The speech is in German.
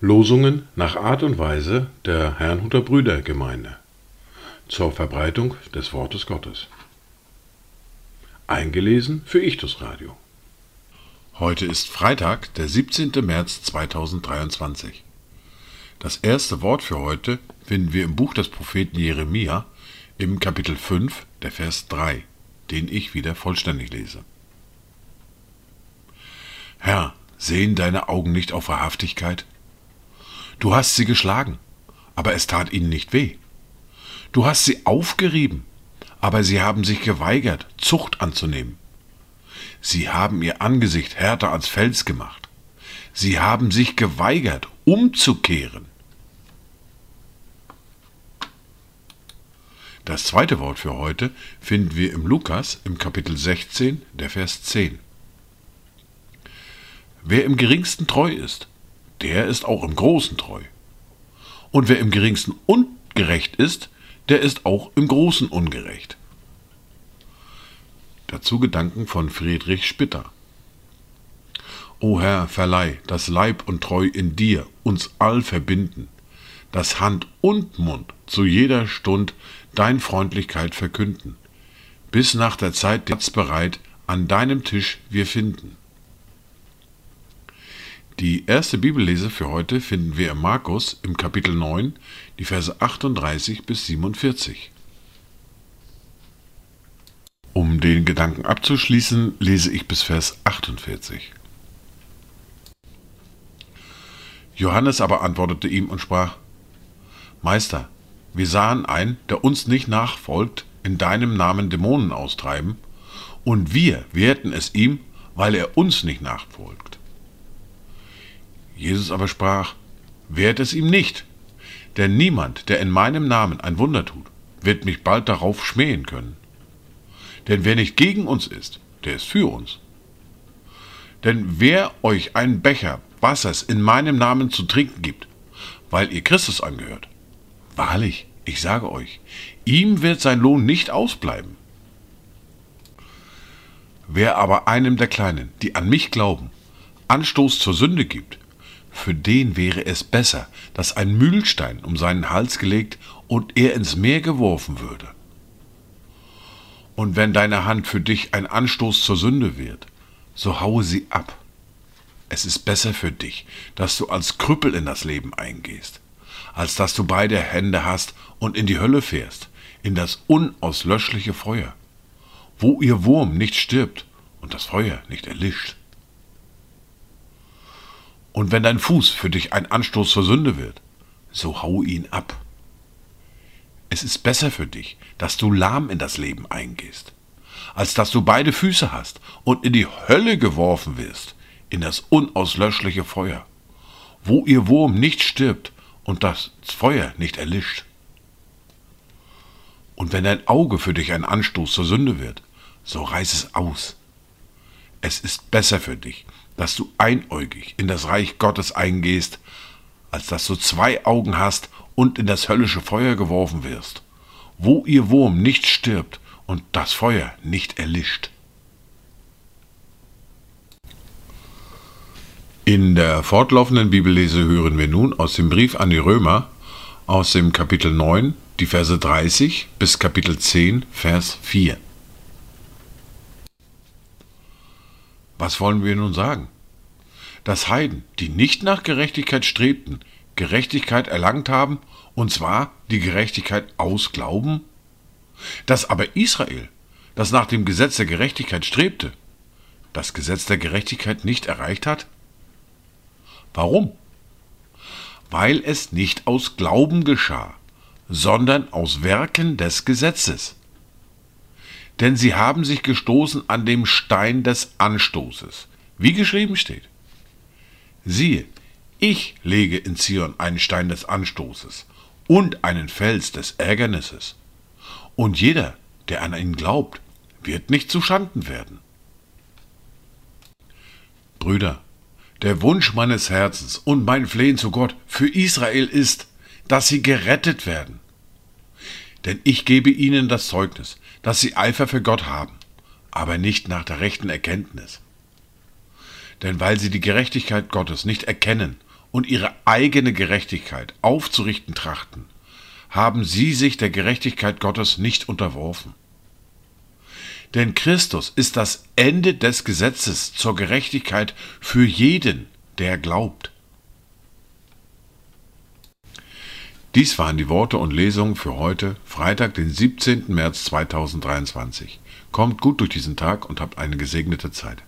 Losungen nach Art und Weise der Herrnhuter Brüdergemeinde zur Verbreitung des Wortes Gottes. Eingelesen für Ichtus Radio. Heute ist Freitag, der 17. März 2023. Das erste Wort für heute finden wir im Buch des Propheten Jeremia im Kapitel 5, der Vers 3, den ich wieder vollständig lese. Herr, sehen deine Augen nicht auf Wahrhaftigkeit? Du hast sie geschlagen, aber es tat ihnen nicht weh. Du hast sie aufgerieben, aber sie haben sich geweigert, Zucht anzunehmen. Sie haben ihr Angesicht härter als Fels gemacht. Sie haben sich geweigert, umzukehren. Das zweite Wort für heute finden wir im Lukas im Kapitel 16, der Vers 10. Wer im geringsten treu ist, der ist auch im Großen treu. Und wer im geringsten ungerecht ist, der ist auch im Großen ungerecht. Dazu Gedanken von Friedrich Spitter. O Herr, verleih, dass Leib und Treu in dir uns all verbinden, dass Hand und Mund zu jeder Stund dein Freundlichkeit verkünden, bis nach der Zeit Platz bereit an deinem Tisch wir finden. Die erste Bibellese für heute finden wir im Markus im Kapitel 9, die Verse 38 bis 47. Um den Gedanken abzuschließen, lese ich bis Vers 48. Johannes aber antwortete ihm und sprach, Meister, wir sahen ein, der uns nicht nachfolgt, in deinem Namen Dämonen austreiben, und wir wehrten es ihm, weil er uns nicht nachfolgt. Jesus aber sprach, wehrt es ihm nicht, denn niemand, der in meinem Namen ein Wunder tut, wird mich bald darauf schmähen können. Denn wer nicht gegen uns ist, der ist für uns. Denn wer euch einen Becher Wassers in meinem Namen zu trinken gibt, weil ihr Christus angehört, wahrlich, ich sage euch, ihm wird sein Lohn nicht ausbleiben. Wer aber einem der Kleinen, die an mich glauben, Anstoß zur Sünde gibt, für den wäre es besser, dass ein Mühlstein um seinen Hals gelegt und er ins Meer geworfen würde. Und wenn deine Hand für dich ein Anstoß zur Sünde wird, so haue sie ab. Es ist besser für dich, dass du als Krüppel in das Leben eingehst, als dass du beide Hände hast und in die Hölle fährst, in das unauslöschliche Feuer, wo ihr Wurm nicht stirbt und das Feuer nicht erlischt. Und wenn dein Fuß für dich ein Anstoß zur Sünde wird, so hau ihn ab. Es ist besser für dich, dass du lahm in das Leben eingehst, als dass du beide Füße hast und in die Hölle geworfen wirst, in das unauslöschliche Feuer, wo ihr Wurm nicht stirbt und das Feuer nicht erlischt. Und wenn dein Auge für dich ein Anstoß zur Sünde wird, so reiß es aus. Es ist besser für dich, dass du einäugig in das Reich Gottes eingehst, als dass du zwei Augen hast und in das höllische Feuer geworfen wirst, wo ihr Wurm nicht stirbt und das Feuer nicht erlischt. In der fortlaufenden Bibellese hören wir nun aus dem Brief an die Römer aus dem Kapitel 9 die Verse 30 bis Kapitel 10 Vers 4. Was wollen wir nun sagen? Dass Heiden, die nicht nach Gerechtigkeit strebten, Gerechtigkeit erlangt haben, und zwar die Gerechtigkeit aus Glauben? Dass aber Israel, das nach dem Gesetz der Gerechtigkeit strebte, das Gesetz der Gerechtigkeit nicht erreicht hat? Warum? Weil es nicht aus Glauben geschah, sondern aus Werken des Gesetzes denn sie haben sich gestoßen an dem Stein des Anstoßes, wie geschrieben steht. Siehe, ich lege in Zion einen Stein des Anstoßes und einen Fels des Ärgernisses, und jeder, der an ihn glaubt, wird nicht zu Schanden werden. Brüder, der Wunsch meines Herzens und mein Flehen zu Gott für Israel ist, dass sie gerettet werden. Denn ich gebe ihnen das Zeugnis, dass sie Eifer für Gott haben. aber nicht nach der rechten Erkenntnis. Denn weil sie die Gerechtigkeit Gottes nicht erkennen und ihre eigene Gerechtigkeit aufzurichten trachten, haben sie sich der Gerechtigkeit Gottes nicht unterworfen. Denn Christus ist das Ende des Gesetzes zur Gerechtigkeit für jeden, der glaubt. Dies waren die Worte und Lesungen für heute, Freitag, den 17. März 2023. Kommt gut durch diesen Tag und habt eine gesegnete Zeit.